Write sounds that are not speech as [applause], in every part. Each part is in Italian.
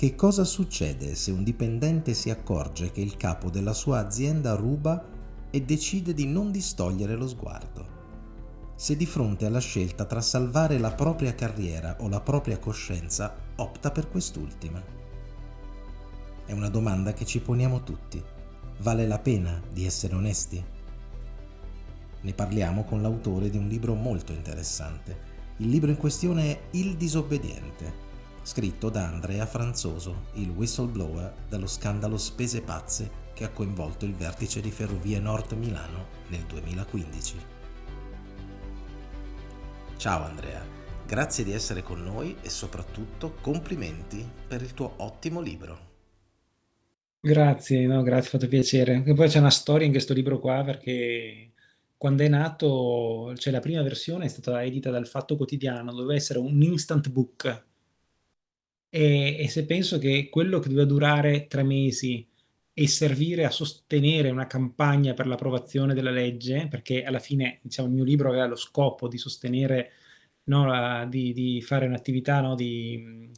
Che cosa succede se un dipendente si accorge che il capo della sua azienda ruba e decide di non distogliere lo sguardo? Se di fronte alla scelta tra salvare la propria carriera o la propria coscienza, opta per quest'ultima. È una domanda che ci poniamo tutti. Vale la pena di essere onesti? Ne parliamo con l'autore di un libro molto interessante. Il libro in questione è Il disobbediente, scritto da Andrea Franzoso, il whistleblower dello scandalo Spese Pazze che ha coinvolto il vertice di Ferrovie Nord Milano nel 2015. Ciao Andrea, grazie di essere con noi e soprattutto complimenti per il tuo ottimo libro. Grazie, no, grazie, fatto piacere. E poi c'è una storia in questo libro qua perché quando è nato, cioè la prima versione è stata edita dal Fatto Quotidiano, doveva essere un instant book. E, e se penso che quello che doveva durare tre mesi e servire a sostenere una campagna per l'approvazione della legge, perché alla fine diciamo, il mio libro aveva lo scopo di sostenere, no, la, di, di, fare un'attività no, di,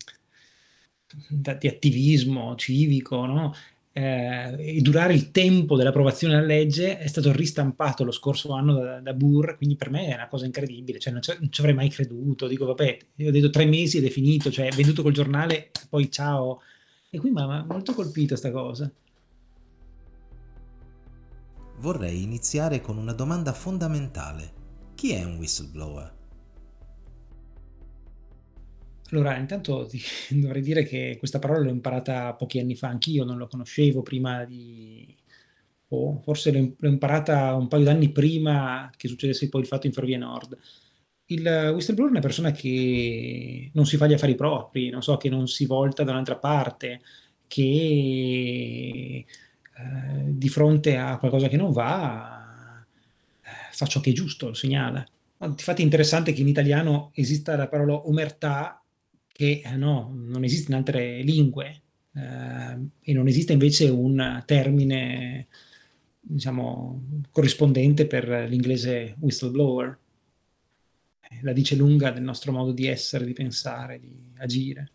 di, attivismo civico, no? Eh, durare il tempo dell'approvazione della legge è stato ristampato lo scorso anno da, da Burr, quindi per me è una cosa incredibile, cioè non, non, ci avrei mai creduto, dico vabbè, io ho detto tre mesi ed è finito, cioè venduto col giornale, poi ciao, e qui mi ha molto colpito questa cosa. Vorrei iniziare con una domanda fondamentale. Chi è un whistleblower? Allora, intanto ti [laughs] dovrei dire che questa parola l'ho imparata pochi anni fa, anch'io non lo conoscevo prima di... o forse l'ho imparata un paio d'anni prima che succedesse poi il fatto in Ferrovia Nord. Il whistleblower è una persona che non si fa gli affari propri, non so, che non si volta da un'altra parte, che eh, di fronte a qualcosa che non va eh, fa ciò che è giusto, lo segnala. Infatti è interessante che in italiano esista la parola omertà che eh, no, non esiste in altre lingue eh, e non esiste invece un termine diciamo, corrispondente per l'inglese whistleblower. Eh, la dice lunga del nostro modo di essere, di pensare, di agire.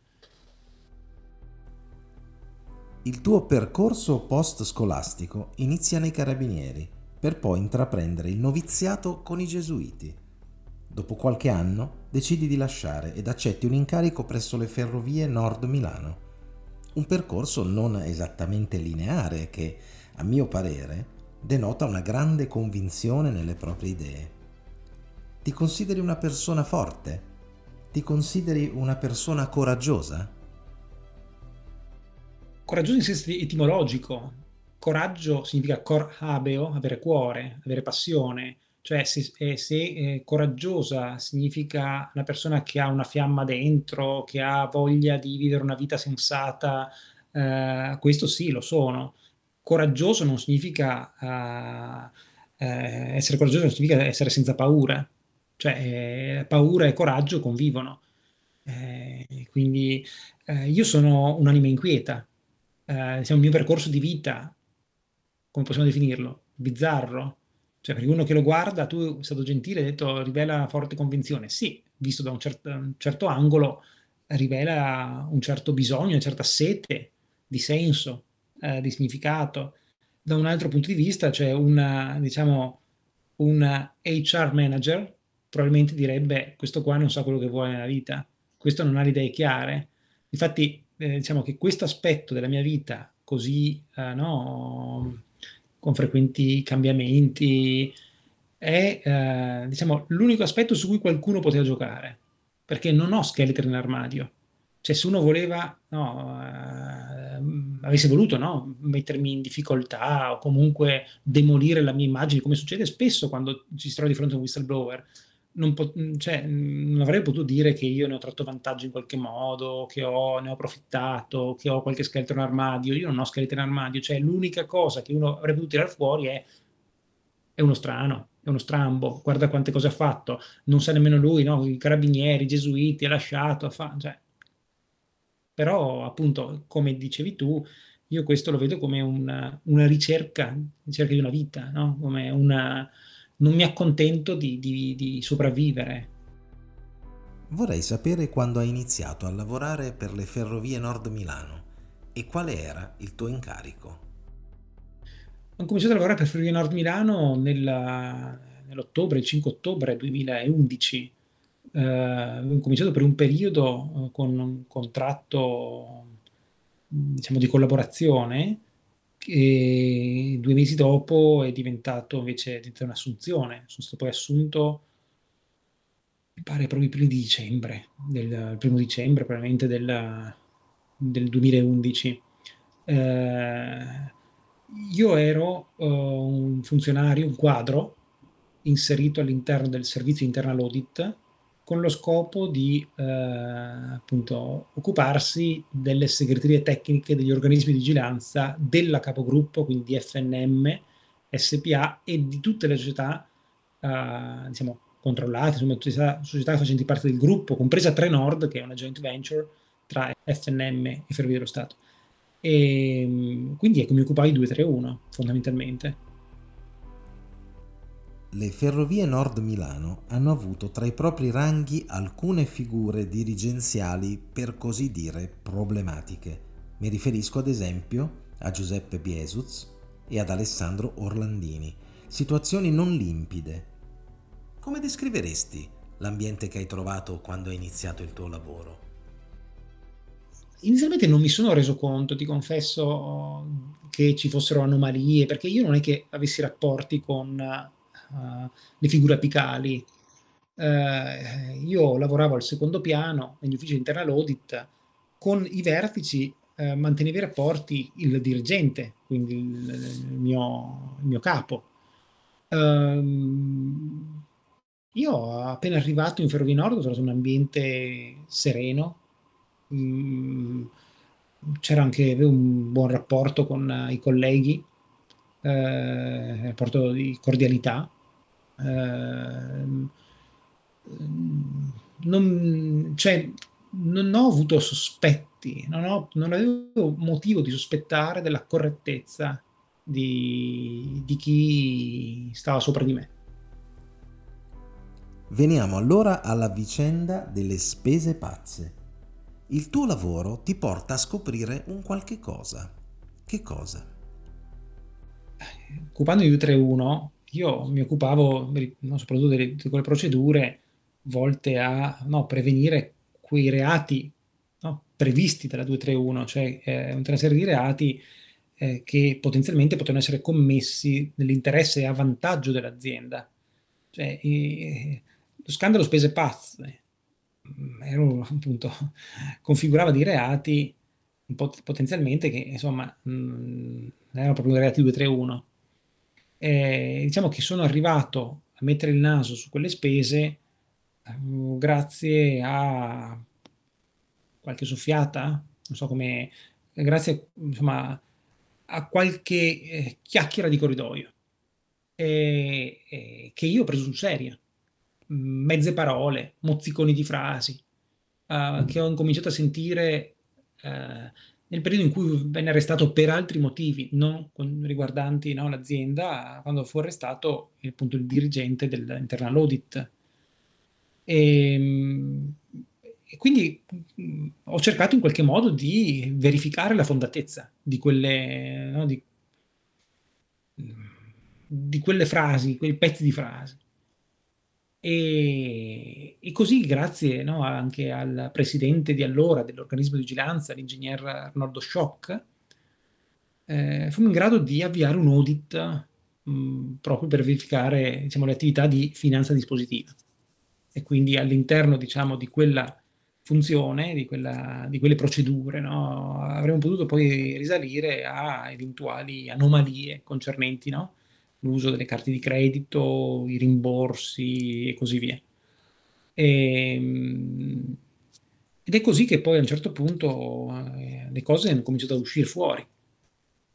Il tuo percorso post-scolastico inizia nei carabinieri per poi intraprendere il noviziato con i gesuiti. Dopo qualche anno decidi di lasciare ed accetti un incarico presso le ferrovie Nord Milano. Un percorso non esattamente lineare che, a mio parere, denota una grande convinzione nelle proprie idee. Ti consideri una persona forte? Ti consideri una persona coraggiosa? Coraggioso in senso etimologico. Coraggio significa cor habeo, avere cuore, avere passione, cioè, se, eh, se eh, coraggiosa significa una persona che ha una fiamma dentro, che ha voglia di vivere una vita sensata, eh, questo sì, lo sono. Coraggioso non significa uh, essere coraggioso, non significa essere senza paura. Cioè, paura e coraggio convivono. quindi io sono un'anima inquieta. diciamo, il mio percorso di vita, come possiamo definirlo? Bizzarro, cioè, perché uno che lo guarda, tu sei stato gentile, hai detto rivela forte convinzione. Sì, visto da un, certo, un certo angolo, rivela un certo bisogno, una certa sete di senso, eh, di significato. Da un altro punto di vista, cioè una, diciamo, un HR manager probabilmente direbbe questo qua non sa quello che vuole nella vita, questo non ha le idee chiare. Infatti, eh, diciamo che questo aspetto della mia vita così, eh, no, con frequenti cambiamenti, è eh, diciamo, l'unico aspetto su cui qualcuno poteva giocare, perché non ho scheletri in armadio. Cioè, se uno voleva, no, eh, avesse voluto no, mettermi in difficoltà o comunque demolire la mia immagine, come succede spesso quando ci si trova di fronte a un whistleblower, non, po- cioè, non, avrei potuto dire che io ne ho tratto vantaggio in qualche modo, che ho, ne ho approfittato, che ho qualche scheletro in armadio. Io non ho scheletro in armadio, cioè l'unica cosa che uno avrebbe potuto tirare fuori è, è uno strano, è uno strambo, guarda quante cose ha fatto, non sa nemmeno lui, no? i carabinieri, i gesuiti, ha lasciato, ha fa- cioè. però appunto, come dicevi tu, io questo lo vedo come una, una ricerca, ricerca di una vita, no? come una non mi accontento di, di, di sopravvivere. Vorrei sapere quando hai iniziato a lavorare per le Ferrovie Nord Milano e quale era il tuo incarico. Ho cominciato a lavorare per Ferrovie Nord Milano nel, nell'ottobre, il 5 ottobre 2011. Eh, ho cominciato per un periodo eh, con un contratto diciamo, di collaborazione e due mesi dopo è diventato invece un'assunzione. Sono stato poi assunto mi pare proprio i primi di dicembre, del primo dicembre probabilmente del, del 2011. Eh, io ero uh, un funzionario, un quadro inserito all'interno del servizio internal audit con lo scopo di eh, appunto occuparsi delle segreterie tecniche degli organismi di vigilanza della capogruppo, quindi di FNM, SPA e di tutte le società eh, diciamo, controllate, insomma, società, società facenti parte del gruppo, compresa Trenord, che è una joint venture tra FNM e Ferrovie dello Stato. E quindi ecco, mi occupai di 231 fondamentalmente. Le Ferrovie Nord Milano hanno avuto tra i propri ranghi alcune figure dirigenziali per così dire problematiche. Mi riferisco ad esempio a Giuseppe Biesuz e ad Alessandro Orlandini, situazioni non limpide come descriveresti l'ambiente che hai trovato quando hai iniziato il tuo lavoro? Inizialmente non mi sono reso conto, ti confesso, che ci fossero anomalie, perché io non è che avessi rapporti con uh, le figure apicali. Uh, io lavoravo al secondo piano, negli uffici internal audit, con i vertici uh, mantenevo i rapporti il dirigente, quindi il, il, mio, il mio, capo. Um, io appena arrivato in Ferrovie Nord ho trovato un ambiente sereno, mm, c'era anche un buon rapporto con eh, i colleghi, eh, rapporto di cordialità. Eh, non, cioè, non ho avuto sospetti, non, ho, non avevo motivo di sospettare della correttezza di, di chi stava sopra di me. Veniamo allora alla vicenda delle spese pazze. Il tuo lavoro ti porta a scoprire un qualche cosa. Che cosa? Occupando di 231, io mi occupavo no, soprattutto delle, di quelle procedure volte a no, prevenire quei reati no, previsti dalla 231, cioè eh, una serie di reati eh, che potenzialmente potevano essere commessi nell'interesse e a vantaggio dell'azienda. Cioè, eh, lo scandalo spese pazze mm, era appunto [laughs] configurava dei reati potenzialmente che insomma mh, mm, erano proprio reati 231 e diciamo che sono arrivato a mettere il naso su quelle spese uh, grazie a qualche soffiata non so come grazie insomma a qualche eh, chiacchiera di corridoio e, e che io ho preso sul serio. Mezze parole, mozziconi di frasi, che ho incominciato a sentire nel periodo in cui venne arrestato per altri motivi, non riguardanti no, l'azienda, quando fu arrestato appunto il dirigente dell'internal audit. E, ehm, e quindi mh, ho cercato in qualche modo di verificare la fondatezza di quelle, no, di, di quelle frasi, quei pezzi di frasi. E, e così, grazie no, anche al presidente di allora dell'organismo di vigilanza, l'ingegner Arnoldo Schock, eh, fummo in grado di avviare un audit mh, proprio per verificare diciamo, le attività di finanza dispositiva. E quindi all'interno diciamo, di quella funzione, di, quella, di quelle procedure, no, avremmo potuto poi risalire a eventuali anomalie concernenti no, l'uso delle carte di credito, i rimborsi e così via. E, ehm, ed è così che poi a un certo punto eh, le cose hanno cominciato a uscire fuori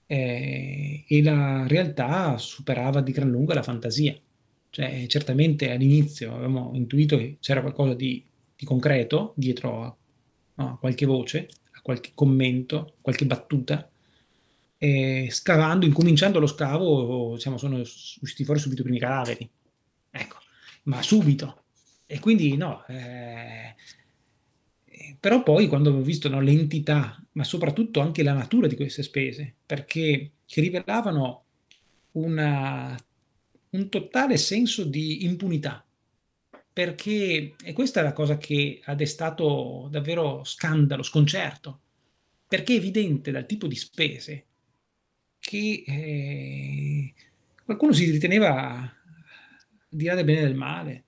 eh, e la realtà superava di gran lunga la fantasia. Cioè, certamente all'inizio avevamo intuito che c'era qualcosa di, di concreto dietro a, a qualche voce, a qualche commento, qualche battuta, e scavando, incominciando lo scavo, diciamo, sono usciti fuori subito i primi cadaveri. Ecco, ma subito. e quindi no, eh, però poi quando ho visto no, l'entità, ma soprattutto anche la natura di queste spese, perché che rivelavano una, un totale senso di impunità, perché e questa è la cosa che ha destato davvero scandalo, sconcerto, perché è evidente dal tipo di spese che eh, qualcuno si riteneva di là del bene e del male,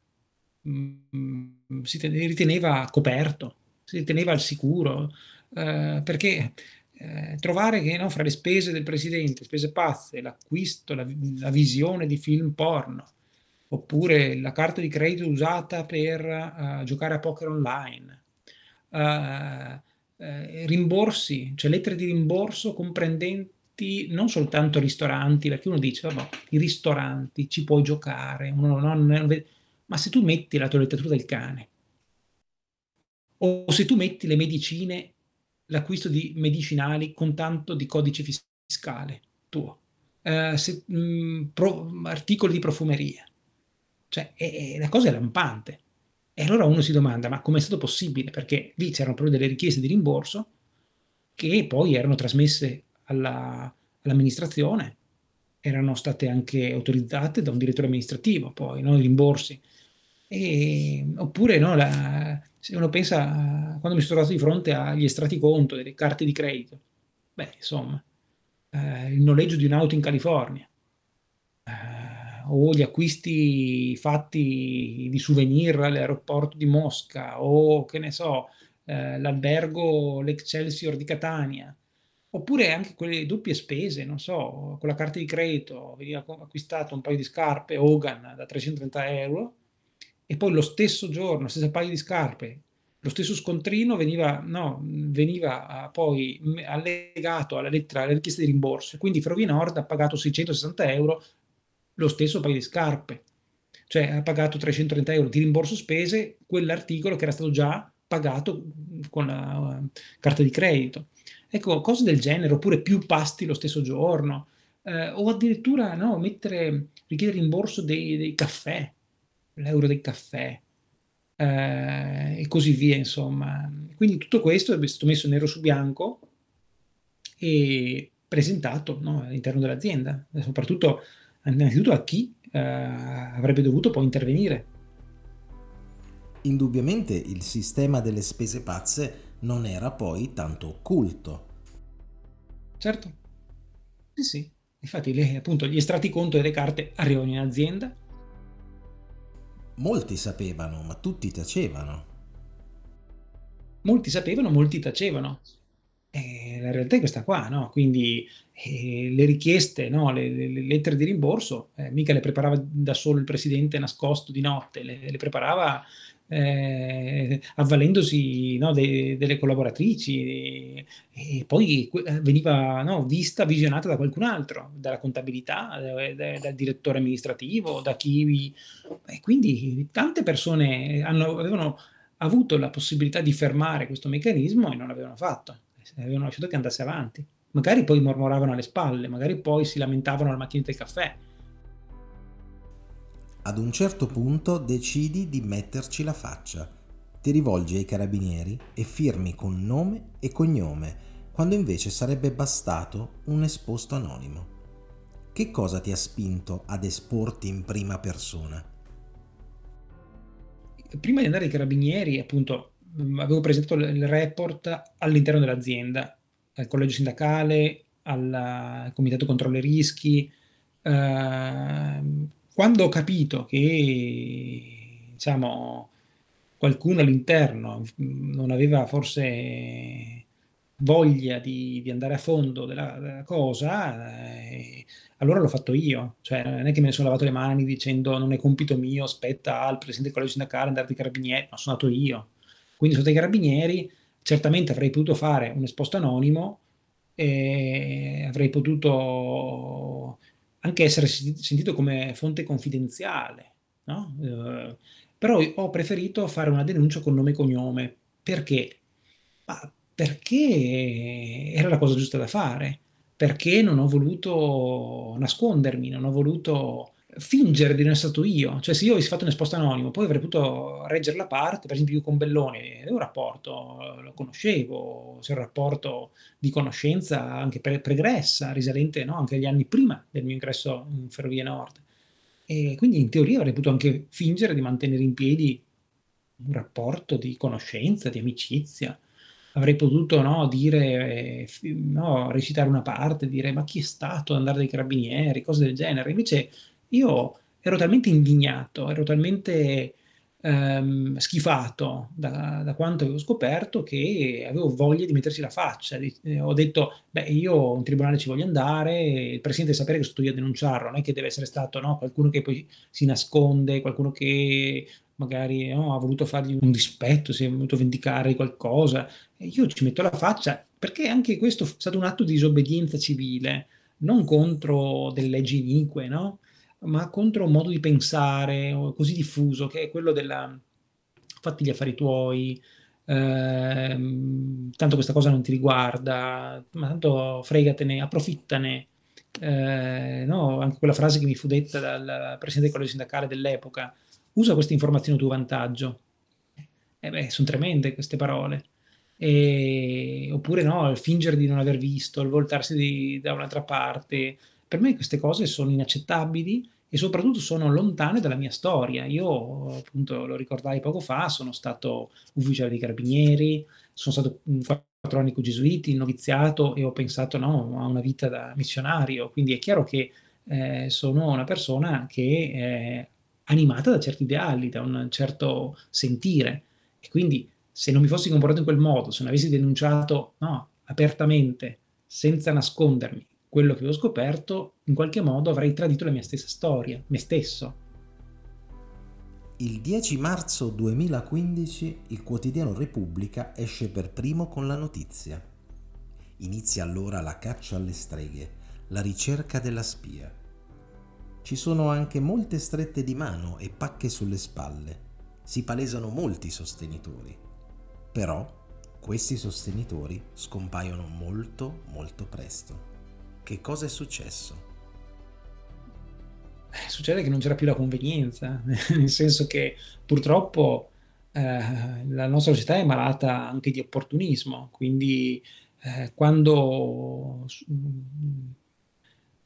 mm, si riteneva coperto, si riteneva al sicuro, eh, perché eh, trovare che no, fra le spese del presidente, spese pazze, l'acquisto, la, la, visione di film porno, oppure la carta di credito usata per uh, giocare a poker online, uh, uh, rimborsi, cioè lettere di rimborso comprendenti non soltanto ristoranti, perché uno dice, vabbè, i ristoranti ci puoi giocare, non, non, non, ma se tu metti la toilettatura del cane, o se tu metti le medicine, l'acquisto di medicinali con tanto di codice fiscale tuo, eh, se, mh, mm, pro, articoli di profumeria, cioè è, è, la cosa è lampante. E allora uno si domanda, ma come è stato possibile? Perché lì c'erano proprio delle richieste di rimborso che poi erano trasmesse alla, all'amministrazione, erano state anche autorizzate da un direttore amministrativo, poi no? i rimborsi. E, oppure no, la, se uno pensa quando mi sono trovato di fronte agli estratti conto delle carte di credito, beh, insomma, eh, il noleggio di un'auto in California, eh, o gli acquisti fatti di souvenir all'aeroporto di Mosca, o che ne so, eh, l'albergo, l'Excelsior di Catania, oppure anche quelle doppie spese, non so, con la carta di credito veniva acquistato un paio di scarpe Hogan da 330 euro e poi lo stesso giorno, stesso paio di scarpe, lo stesso scontrino veniva, no, veniva ah, poi allegato alla lettera, alla richiesta di rimborso. Quindi Ferrovie Nord ha pagato 660 euro lo stesso paio di scarpe, cioè ha pagato 330 euro di rimborso spese quell'articolo che era stato già pagato con la uh, carta di credito. Ecco, cose del genere, oppure più pasti lo stesso giorno, eh, o addirittura no, mettere, richiedere rimborso dei, dei caffè, l'euro del caffè eh, e così via, insomma. Quindi tutto questo è stato messo nero su bianco e presentato no, all'interno dell'azienda, soprattutto innanzitutto a chi eh, avrebbe dovuto poi intervenire. Indubbiamente il sistema delle spese pazze non era poi tanto occulto. Certo, sì sì, infatti le, appunto gli estratti conto delle carte arrivano in azienda, Molti sapevano, ma tutti tacevano. Molti sapevano, molti tacevano. E la realtà è questa qua, no? Quindi eh, le richieste, no? le, le, le, lettere di rimborso, eh, mica le preparava da solo il presidente nascosto di notte, le, le preparava eh, avvalendosi no, de, delle collaboratrici e, poi eh, veniva no, vista, visionata da qualcun altro, dalla contabilità, da, da, dal direttore amministrativo, da chi... E quindi tante persone hanno, avevano avuto la possibilità di fermare questo meccanismo e non l'avevano fatto, avevano lasciato che andasse avanti. Magari poi mormoravano alle spalle, magari poi si lamentavano al mattino del caffè, ad un certo punto decidi di metterci la faccia. Ti rivolgi ai carabinieri e firmi con nome e cognome, quando invece sarebbe bastato un esposto anonimo. Che cosa ti ha spinto ad esporti in prima persona? Prima di andare ai carabinieri, appunto, avevo presentato il report all'interno dell'azienda, al collegio sindacale, al comitato controllo rischi, eh, quando ho capito che diciamo, qualcuno all'interno non aveva forse voglia di, di andare a fondo della, della cosa, eh, allora l'ho fatto io. Cioè, non è che me ne sono lavato le mani dicendo non è compito mio, aspetta al presidente del collegio sindacale andare ai carabinieri, no, sono andato io. Quindi sono dei carabinieri, certamente avrei potuto fare un esposto anonimo, e avrei potuto anche essere sentito come fonte confidenziale, no? eh, però ho preferito fare una denuncia con nome e cognome. Perché? Ma perché era la cosa giusta da fare, perché non ho voluto nascondermi, non ho voluto fingere di non essere stato io. Cioè, se io avessi fatto un esposto anonimo, poi avrei potuto reggere la parte, per esempio io con Belloni, avevo un rapporto, lo conoscevo, c'era un rapporto di conoscenza anche pre- pregressa, risalente no? anche agli anni prima del mio ingresso in Ferrovie Nord. E quindi in teoria avrei potuto anche fingere di mantenere in piedi un rapporto di conoscenza, di amicizia. Avrei potuto no, dire, eh, no, recitare una parte, dire ma chi è stato andare dai carabinieri, cose del genere. Invece io ero talmente indignato, ero talmente ehm, schifato da, da, quanto avevo scoperto che avevo voglia di mettersi la faccia. Eh, ho detto, beh, io in tribunale ci voglio andare, il presidente deve sapere che sono io a denunciarlo, non è che deve essere stato no, qualcuno che poi si nasconde, qualcuno che magari no, ha voluto fargli un dispetto, si è voluto vendicare di qualcosa. E io ci metto la faccia perché anche questo è stato un atto di disobbedienza civile, non contro delle leggi inique, no? Ma contro un modo di pensare così diffuso che è quello della fatti gli affari tuoi, ehm, tanto questa cosa non ti riguarda, ma tanto fregatene, approfittane. Eh, no? Anche quella frase che mi fu detta dal presidente del collegio sindacale dell'epoca, usa queste informazioni a tuo vantaggio. Eh beh, sono tremende queste parole. E, oppure no, il fingere di non aver visto, il voltarsi di, da un'altra parte. Per me queste cose sono inaccettabili e soprattutto sono lontane dalla mia storia. Io, appunto, lo ricordai poco fa, sono stato ufficiale dei carabinieri, sono stato quattro anni gesuiti, noviziato e ho pensato no, a una vita da missionario, quindi è chiaro che eh, sono una persona che è animata da certi ideali, da un certo sentire e quindi se non mi fossi comportato in quel modo, se non avessi denunciato no, apertamente, senza nascondermi, quello che avevo scoperto, in qualche modo avrei tradito la mia stessa storia, me stesso. Il 10 marzo 2015 il quotidiano Repubblica esce per primo con la notizia. Inizia allora la caccia alle streghe, la ricerca della spia. Ci sono anche molte strette di mano e pacche sulle spalle. Si palesano molti sostenitori. Però questi sostenitori scompaiono molto molto presto. Che cosa è successo? Eh, succede che non c'era più la convenienza, [laughs] nel senso che purtroppo eh, la nostra società è malata anche di opportunismo, quindi eh, quando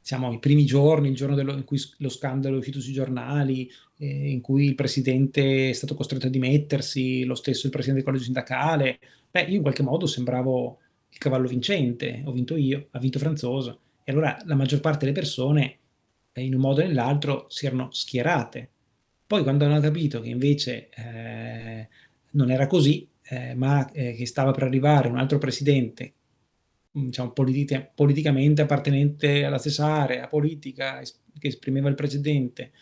siamo ai primi giorni, il giorno dello, in cui lo scandalo è uscito sui giornali, eh, in cui il presidente è stato costretto a dimettersi, lo stesso il presidente del collegio sindacale, beh, io in qualche modo sembravo il cavallo vincente, ho vinto io, ha vinto Franzoso. E allora la maggior parte delle persone, eh, in un modo o nell'altro, si erano schierate. Poi quando hanno capito che invece eh, non era così, eh, ma eh, che stava per arrivare un altro presidente, diciamo, politica, politicamente appartenente alla stessa area politica che esprimeva il precedente,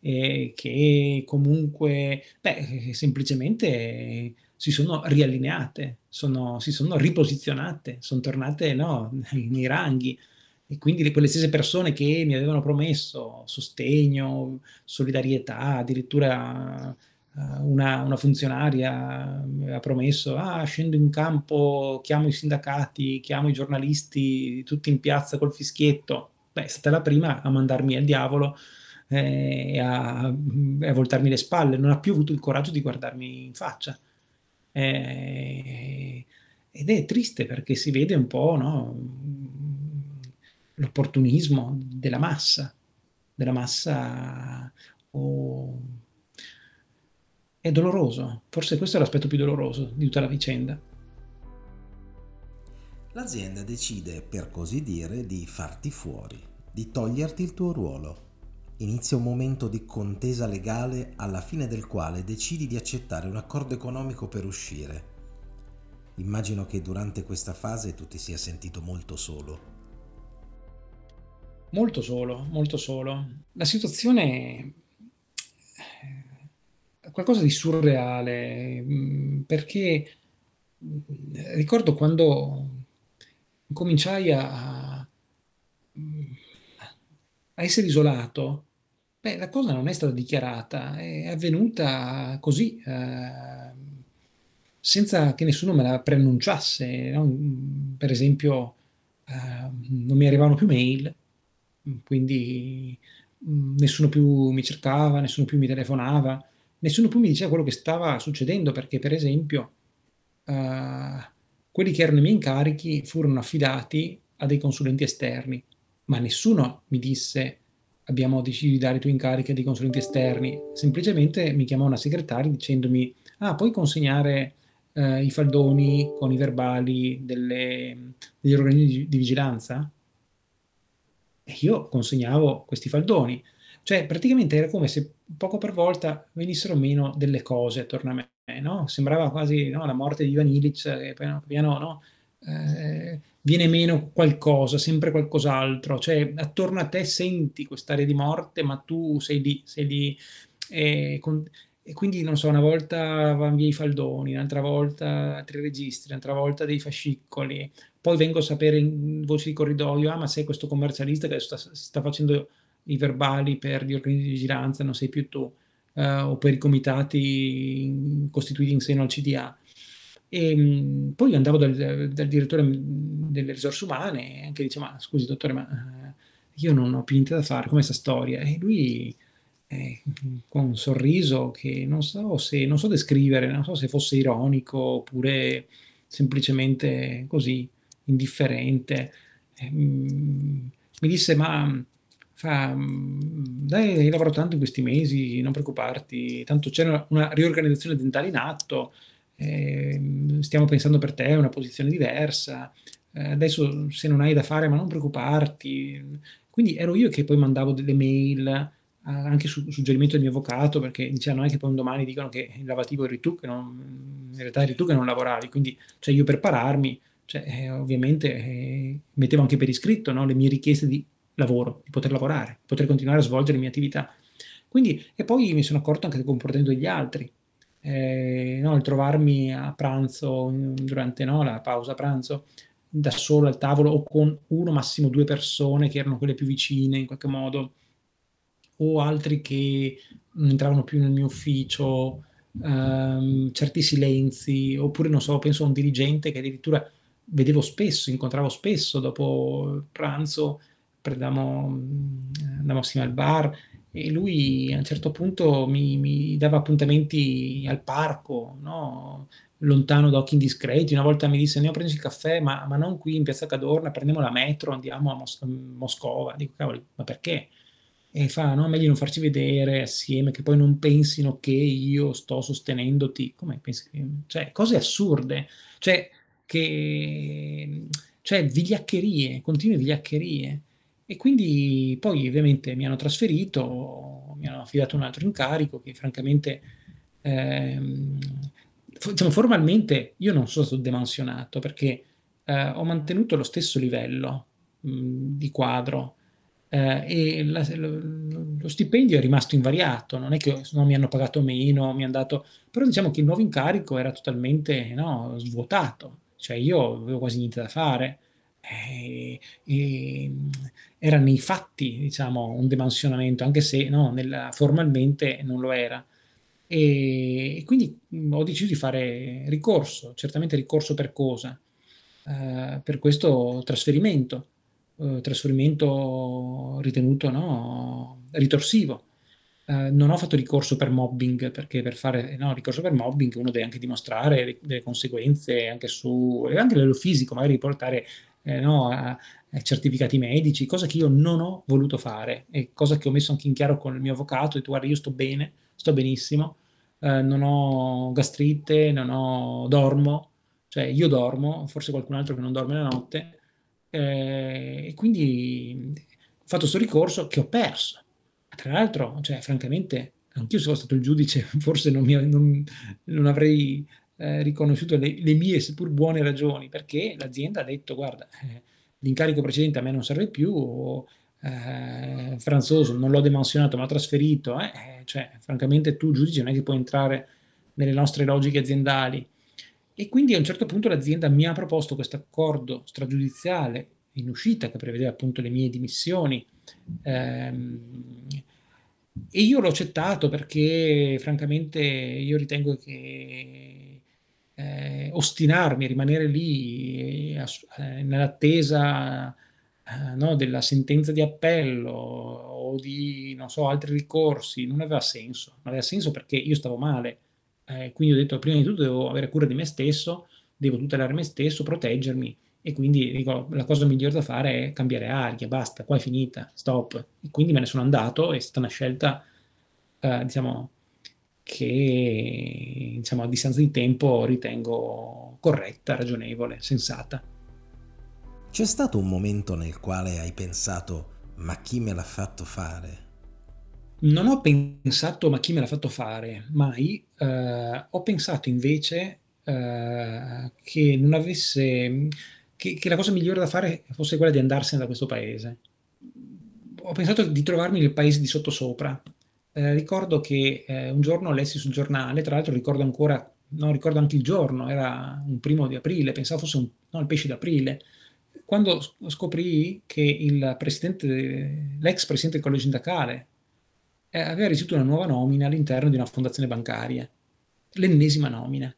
che comunque, beh, semplicemente si sono riallineate, sono, si sono riposizionate, sono tornate no, [laughs] nei ranghi. E quindi quelle stesse persone che mi avevano promesso sostegno, solidarietà, addirittura uh, una, una, funzionaria aveva promesso, ah, scendo in campo, chiamo i sindacati, chiamo i giornalisti, tutti in piazza col fischietto. Beh, è stata la prima a mandarmi al diavolo eh, e a, a, voltarmi le spalle, non ha più avuto il coraggio di guardarmi in faccia. Eh, ed è triste perché si vede un po', no? L'opportunismo della massa, della massa oh, è doloroso, forse questo è l'aspetto più doloroso di tutta la vicenda. L'azienda decide, per così dire, di farti fuori, di toglierti il tuo ruolo. Inizia un momento di contesa legale alla fine del quale decidi di accettare un accordo economico per uscire. Immagino che durante questa fase tu ti sia sentito molto solo. Molto solo, molto solo. La situazione è qualcosa di surreale, mm, perché mm, ricordo quando cominciai a, a essere isolato, beh, la cosa non è stata dichiarata, è avvenuta così, eh, senza che nessuno me la preannunciasse. No? Per esempio, eh, non mi arrivavano più mail, quindi mh, nessuno più mi cercava, nessuno più mi telefonava, nessuno più mi diceva quello che stava succedendo perché per esempio uh, quelli che erano i miei incarichi furono affidati a dei consulenti esterni, ma nessuno mi disse abbiamo deciso di dare i tuoi incarichi a dei consulenti esterni, semplicemente mi chiamò una segretaria dicendomi ah puoi consegnare uh, i faldoni con i verbali delle, degli organismi di, di vigilanza? E io consegnavo questi faldoni. Cioè, praticamente era come se poco per volta venissero meno delle cose attorno a me, no? Sembrava quasi no, la morte di Ivan Illich, che piano piano no, eh, viene meno qualcosa, sempre qualcos'altro. Cioè, attorno a te senti quest'area di morte, ma tu sei lì, sei lì. E, con, e quindi, non so, una volta vanno via i faldoni, un'altra volta altri registri, un'altra volta dei fascicoli. Poi vengo a sapere in voce di corridoio, ah, ma sei questo commercialista che sta, sta facendo i verbali per gli organismi di vigilanza, non sei più tu, eh, o per i comitati costituiti in seno al CDA. E mh, poi andavo dal, dal, direttore delle risorse umane e anche dice, ma scusi dottore, ma eh, io non ho più niente da fare, com'è questa storia? E lui eh, con un sorriso che non so se non so descrivere, non so se fosse ironico oppure semplicemente così indifferente. Eh, mi disse: Ma fa, dai, hai lavorato tanto in questi mesi, non preoccuparti, tanto c'è una, riorganizzazione aziendale in atto, eh, stiamo pensando per te una posizione diversa. Eh, adesso se non hai da fare, ma non preoccuparti. Quindi ero io che poi mandavo delle mail anche su suggerimento del mio avvocato, perché diceva non è che poi un domani dicono che il lavativo eri tu, che non, in realtà eri tu che non lavoravi, quindi cioè io per pararmi, cioè, eh, ovviamente eh, mettevo anche per iscritto no, le mie richieste di lavoro, di poter lavorare, di poter continuare a svolgere le mie attività. Quindi, e poi mi sono accorto anche del comportamento degli altri, eh, no, il trovarmi a pranzo, durante no, la pausa pranzo, da solo al tavolo o con uno, massimo due persone che erano quelle più vicine in qualche modo, o altri che non entravano più nel mio ufficio, ehm, certi silenzi, oppure non so, penso a un dirigente che addirittura vedevo spesso, incontravo spesso dopo pranzo, prendamo, andavamo assieme al bar e lui a un certo punto mi, mi dava appuntamenti al parco, no? lontano da occhi indiscreti. Una volta mi disse: Andiamo a prenderci il caffè, ma, ma, non qui in piazza Cadorna, prendiamo la metro, andiamo a, Mos- Moscova. Dico, cavoli, ma perché? E fa, no, meglio non farci vedere assieme, che poi non pensino che io sto sostenendoti. Come pensi? Cioè, cose assurde, cioè, che, cioè, vigliaccherie, continue vigliaccherie. E quindi poi ovviamente mi hanno trasferito, mi hanno affidato un altro incarico che francamente, ehm, diciamo, formalmente io non sono stato demansionato perché eh, ho mantenuto lo stesso livello mh, di quadro eh, e la, lo, lo, stipendio è rimasto invariato, non è che non mi hanno pagato meno, mi hanno dato, però diciamo che il nuovo incarico era totalmente no, svuotato, cioè io avevo quasi niente da fare. E, e, era nei fatti diciamo un demansionamento anche se no, nella, formalmente non lo era. E, e, quindi ho deciso di fare ricorso certamente ricorso per cosa? Uh, per questo trasferimento eh, trasferimento ritenuto no, ritorsivo. Eh, non ho fatto ricorso per mobbing perché per fare no, ricorso per mobbing uno deve anche dimostrare delle conseguenze anche su anche a livello fisico, magari portare eh, no, a, a certificati medici, cosa che io non ho voluto fare e cosa che ho messo anche in chiaro con il mio avvocato, ho detto guarda io sto bene, sto benissimo, eh, non ho gastrite, non ho dormo, cioè io dormo, forse qualcun altro che non dorme la notte, eh, e quindi ho fatto questo ricorso che ho perso. Tra l'altro, cioè, francamente, anch'io se fossi stato il giudice, [laughs] forse non, mi, non, non avrei eh, riconosciuto le, le, mie, seppur buone ragioni, perché l'azienda ha detto, guarda, eh, l'incarico precedente a me non serve più, o, eh, Franzoso non l'ho demansionato, ma trasferito, eh, eh, cioè, francamente tu giudice non è che puoi entrare nelle nostre logiche aziendali e quindi a un certo punto l'azienda mi ha proposto questo accordo stragiudiziale in uscita che prevedeva appunto le mie dimissioni ehm, e io l'ho accettato perché francamente io ritengo che eh, ostinarmi a rimanere lì eh, nell'attesa eh, no, della sentenza di appello o di, non so, altri ricorsi, non aveva senso. Non aveva senso perché io stavo male. Eh, quindi ho detto, prima di tutto devo avere cura di me stesso, devo tutelare me stesso, proteggermi. E quindi dico, la cosa migliore da fare è cambiare aria, basta, qua è finita, stop. E quindi me ne sono andato, è stata una scelta, eh, diciamo, che diciamo, a distanza di tempo ritengo corretta, ragionevole, sensata. C'è stato un momento nel quale hai pensato, ma chi me l'ha fatto fare? Non ho pensato, ma chi me l'ha fatto fare, mai. Eh, ho pensato invece eh, che non avesse, che, che la cosa migliore da fare fosse quella di andarsene da questo paese. Ho pensato di trovarmi nel paese di sottosopra, eh, ricordo che eh, un giorno lessi sul giornale, tra l'altro ricordo ancora, no, ricordo anche il giorno, era un primo di aprile, pensavo fosse un, no, il pesce d'aprile, quando scoprì che il presidente, l'ex presidente del collegio sindacale eh, aveva ricevuto una nuova nomina all'interno di una fondazione bancaria, l'ennesima nomina,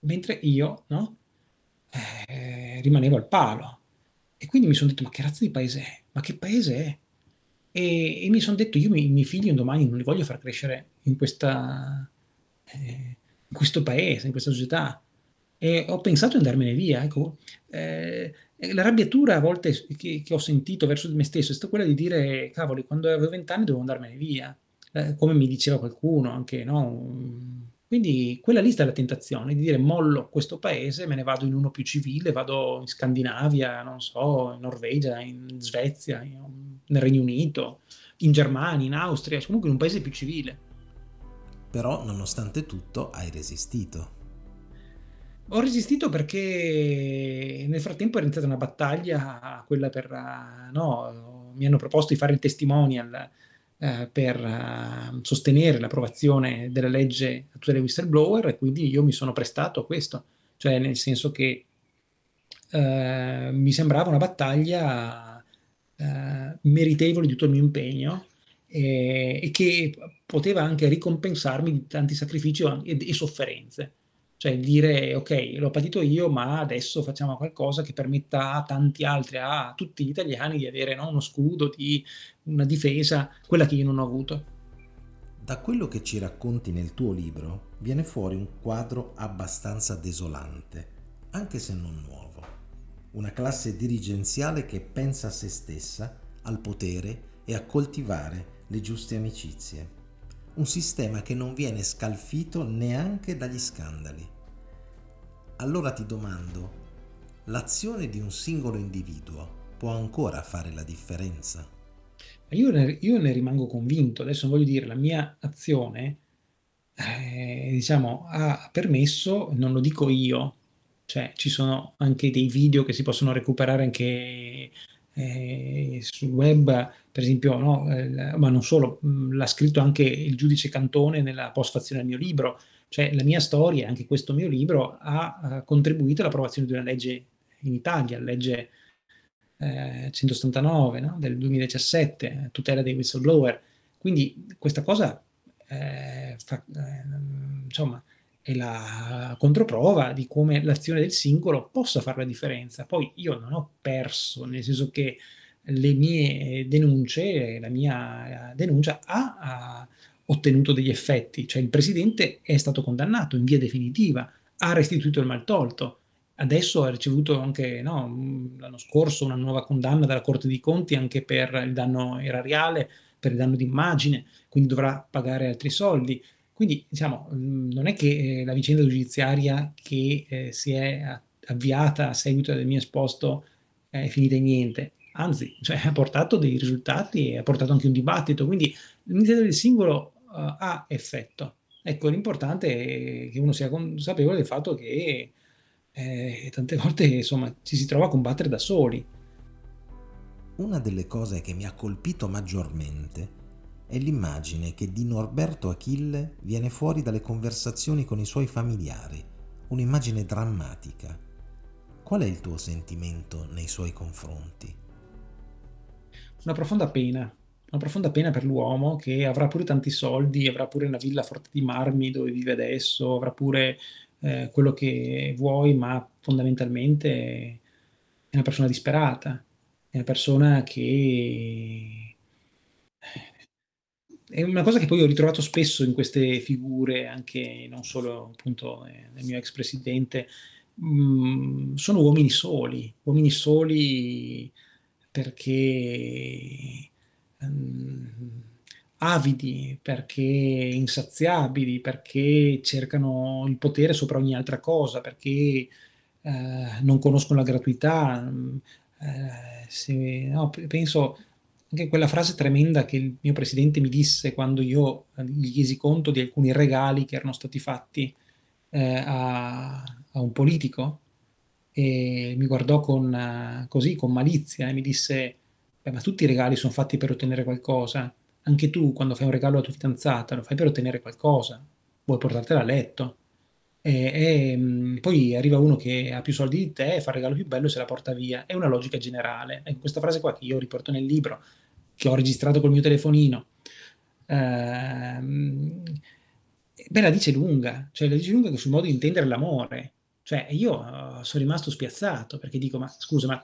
mentre io no, eh, rimanevo al palo. E quindi mi sono detto, ma che razza di paese è? Ma che paese è? E, e mi sono detto, io i miei figli un domani non li voglio far crescere in, questa, eh, in questo paese, in questa società. E ho pensato di andarmene via. Ecco, eh, la rabbiatura a volte che, che, ho sentito verso di me stesso è stata quella di dire, cavoli, quando avevo vent'anni dovevo andarmene via, eh, come mi diceva qualcuno, anche no? Quindi quella lì sta la tentazione di dire mollo questo paese, me ne vado in uno più civile, vado in Scandinavia, non so, in Norvegia, in Svezia, in, nel Regno Unito, in Germania, in Austria, comunque in un paese più civile. Però nonostante tutto hai resistito. Ho resistito perché nel frattempo è iniziata una battaglia, quella per... No, mi hanno proposto di fare il testimonial eh, per uh, sostenere l'approvazione della legge a tutela dei whistleblower e quindi io mi sono prestato a questo, cioè nel senso che uh, mi sembrava una battaglia uh, meritevole di tutto il mio impegno e, e, che poteva anche ricompensarmi di tanti sacrifici e, e sofferenze. Cioè dire ok, l'ho patito io, ma adesso facciamo qualcosa che permetta a tanti altri, a tutti gli italiani di avere no, uno scudo, di una difesa, quella che io non ho avuto. Da quello che ci racconti nel tuo libro viene fuori un quadro abbastanza desolante, anche se non nuovo. Una classe dirigenziale che pensa a se stessa, al potere e a coltivare le giuste amicizie un sistema che non viene scalfito neanche dagli scandali. Allora ti domando, l'azione di un singolo individuo può ancora fare la differenza? Io ne, io ne rimango convinto, adesso voglio dire, la mia azione eh, diciamo, ha permesso, non lo dico io, cioè ci sono anche dei video che si possono recuperare anche eh, sul web, per esempio, no, eh, ma non solo, mm, l'ha scritto anche il giudice Cantone nella postfazione del mio libro, cioè la mia storia, anche questo mio libro, ha, ha contribuito all'approvazione di una legge in Italia, legge eh, 179 no? del 2017, tutela dei whistleblower. Quindi questa cosa eh, fa, eh, insomma, è la controprova di come l'azione del singolo possa fare la differenza. Poi io non ho perso, nel senso che le mie denunce, la mia denuncia ha, ha ottenuto degli effetti, cioè il presidente è stato condannato in via definitiva, ha restituito il maltolto, adesso ha ricevuto anche no, l'anno scorso una nuova condanna dalla Corte dei Conti anche per il danno erariale, per il danno d'immagine, quindi dovrà pagare altri soldi. Quindi diciamo, non è che eh, la vicenda giudiziaria che eh, si è avviata a seguito del mio esposto è finita in niente, anzi, cioè, ha portato dei risultati e ha portato anche un dibattito, quindi l'iniziativa del singolo uh, ha effetto. Ecco, l'importante è che uno sia consapevole del fatto che eh, tante [laughs] volte insomma, ci si trova a combattere da soli. Una delle cose che mi ha colpito maggiormente è l'immagine che di Norberto Achille viene fuori dalle conversazioni con i suoi familiari, un'immagine drammatica. Qual è il tuo sentimento nei suoi confronti? Una profonda pena, una profonda pena per l'uomo che avrà pure tanti soldi, avrà pure una villa forte di marmi dove vive adesso, avrà pure eh, quello che vuoi, ma fondamentalmente è una persona disperata è una persona che è una cosa che poi ho ritrovato spesso in queste figure, anche non solo appunto nel mio ex presidente, mh, sono uomini soli, uomini soli perché um, avidi, perché insaziabili, perché cercano il potere sopra ogni altra cosa, perché eh, non conoscono la gratuità. Eh, se, no, penso anche quella frase tremenda che il mio presidente mi disse quando io gli chiesi conto di alcuni regali che erano stati fatti eh, a, a, un politico e mi guardò con, così, con malizia e mi disse, ma tutti i regali sono fatti per ottenere qualcosa anche tu quando fai un regalo alla tua fidanzata lo fai per ottenere qualcosa, vuoi portartela a letto. E, e mm, poi arriva uno che ha più soldi di te e fa il regalo più bello e se la porta via. È una logica generale. Ecco, questa frase qua che io riporto nel libro, che ho registrato col mio telefonino, ehm, beh, la dice lunga, cioè la dice lunga sul modo di intendere l'amore. Cioè, io uh, sono rimasto spiazzato perché dico, ma scusa, ma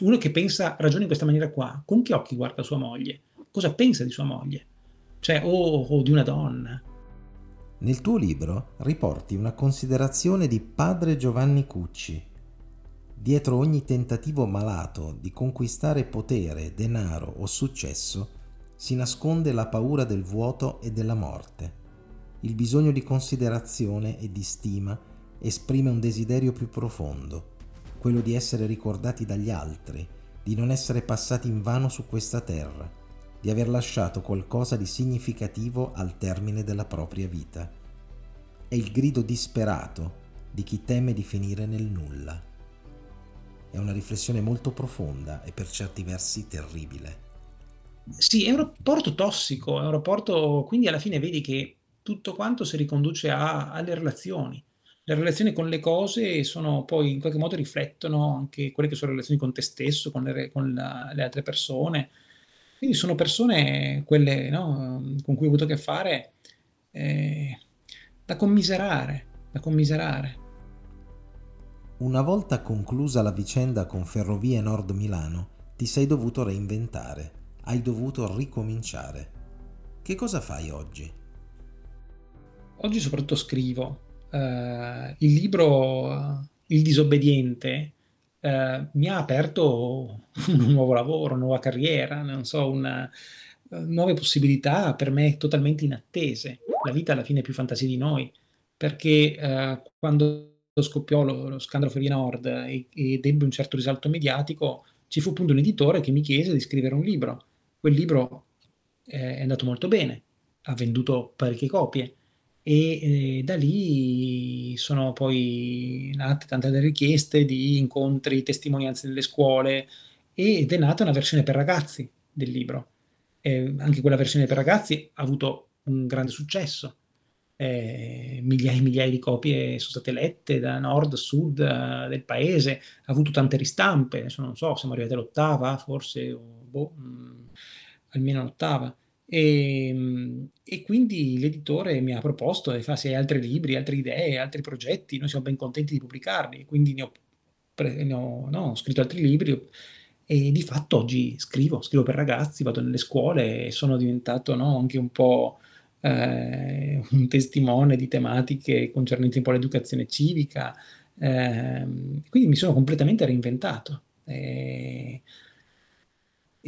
uno che pensa, ragiona in questa maniera qua, con che occhi guarda sua moglie? Cosa pensa di sua moglie, cioè o, o di una donna. Nel tuo libro riporti una considerazione di padre Giovanni Cucci. Dietro ogni tentativo malato di conquistare potere, denaro o successo si nasconde la paura del vuoto e della morte. Il bisogno di considerazione e di stima esprime un desiderio più profondo, quello di essere ricordati dagli altri, di non essere passati in vano su questa terra di aver lasciato qualcosa di significativo al termine della propria vita. È il grido disperato di chi teme di finire nel nulla. È una riflessione molto profonda e per certi versi terribile. Sì, è un rapporto tossico, è un rapporto, quindi alla fine vedi che tutto quanto si riconduce a, alle relazioni. Le relazioni con le cose sono poi in qualche modo riflettono anche quelle che sono le relazioni con te stesso, con le, con la, le altre persone, quindi sono persone, quelle no, con cui ho avuto a che fare, eh, da commiserare, da commiserare. Una volta conclusa la vicenda con Ferrovie Nord Milano, ti sei dovuto reinventare, hai dovuto ricominciare. Che cosa fai oggi? Oggi soprattutto scrivo. Uh, il libro Il disobbediente eh, mi ha aperto un nuovo lavoro, una nuova carriera, non so, una, uh, nuove possibilità per me totalmente inattese. La vita alla fine è più fantasia di noi, perché uh, quando scoppiò lo, lo scandalo Ferrovia Nord e, ed ebbe un certo risalto mediatico, ci fu appunto un editore che mi chiese di scrivere un libro. Quel libro eh, è andato molto bene, ha venduto parecchie copie e eh, da lì sono poi nate tante richieste di incontri, testimonianze nelle scuole ed è nata una versione per ragazzi del libro. Eh, anche quella versione per ragazzi ha avuto un grande successo. Eh, migliaia e migliaia di copie sono state lette da nord sud uh, del paese, ha avuto tante ristampe, adesso non so, siamo arrivati all'ottava forse, o boh, mh, mm, almeno l'ottava. E, ehm, e, quindi l'editore mi ha proposto e fa se hai altri libri, altre idee, altri progetti, noi siamo ben contenti di pubblicarli. Quindi ne ho, pre- ne ho, no, ho scritto altri libri e di fatto oggi scrivo, scrivo per ragazzi, vado nelle scuole e sono diventato no, anche un po' eh, un testimone di tematiche concernenti un po' l'educazione civica. Eh, quindi mi sono completamente reinventato. Eh,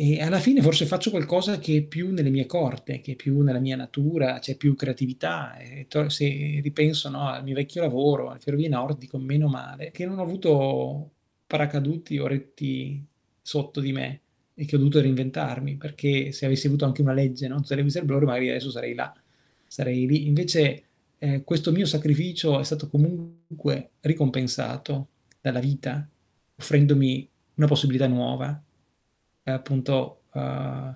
e alla fine forse faccio qualcosa che è più nelle mie corte, che è più nella mia natura, c'è più creatività. To- se ripenso no, al mio vecchio lavoro, alle Ferrovie Nord, dico meno male, che non ho avuto paracaduti o retti sotto di me e che ho dovuto reinventarmi, perché se avessi avuto anche una legge, no? tutte le whistleblower, magari adesso sarei là, sarei lì. Invece eh, questo mio sacrificio è stato comunque ricompensato dalla vita, offrendomi una possibilità nuova appunto uh,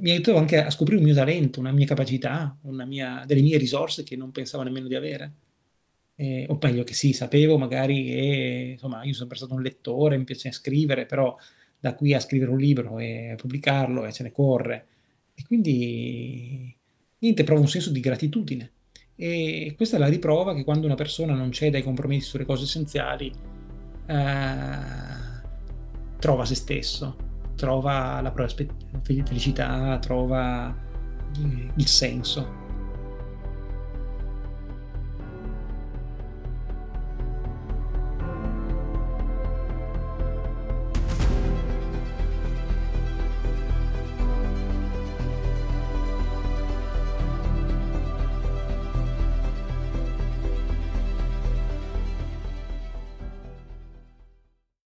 mi aiutava anche a scoprire un mio talento, una mia capacità, una mia, delle mie risorse che non pensavo nemmeno di avere. Eh, o meglio che sì, sapevo magari che insomma io sono sempre stato un lettore, mi piace scrivere, però da qui a scrivere un libro e pubblicarlo e ce ne corre. E quindi niente, provo un senso di gratitudine. E questa è la riprova che quando una persona non cede ai compromessi sulle cose essenziali, eh, trova se stesso, trova la propria felicità, trova il senso.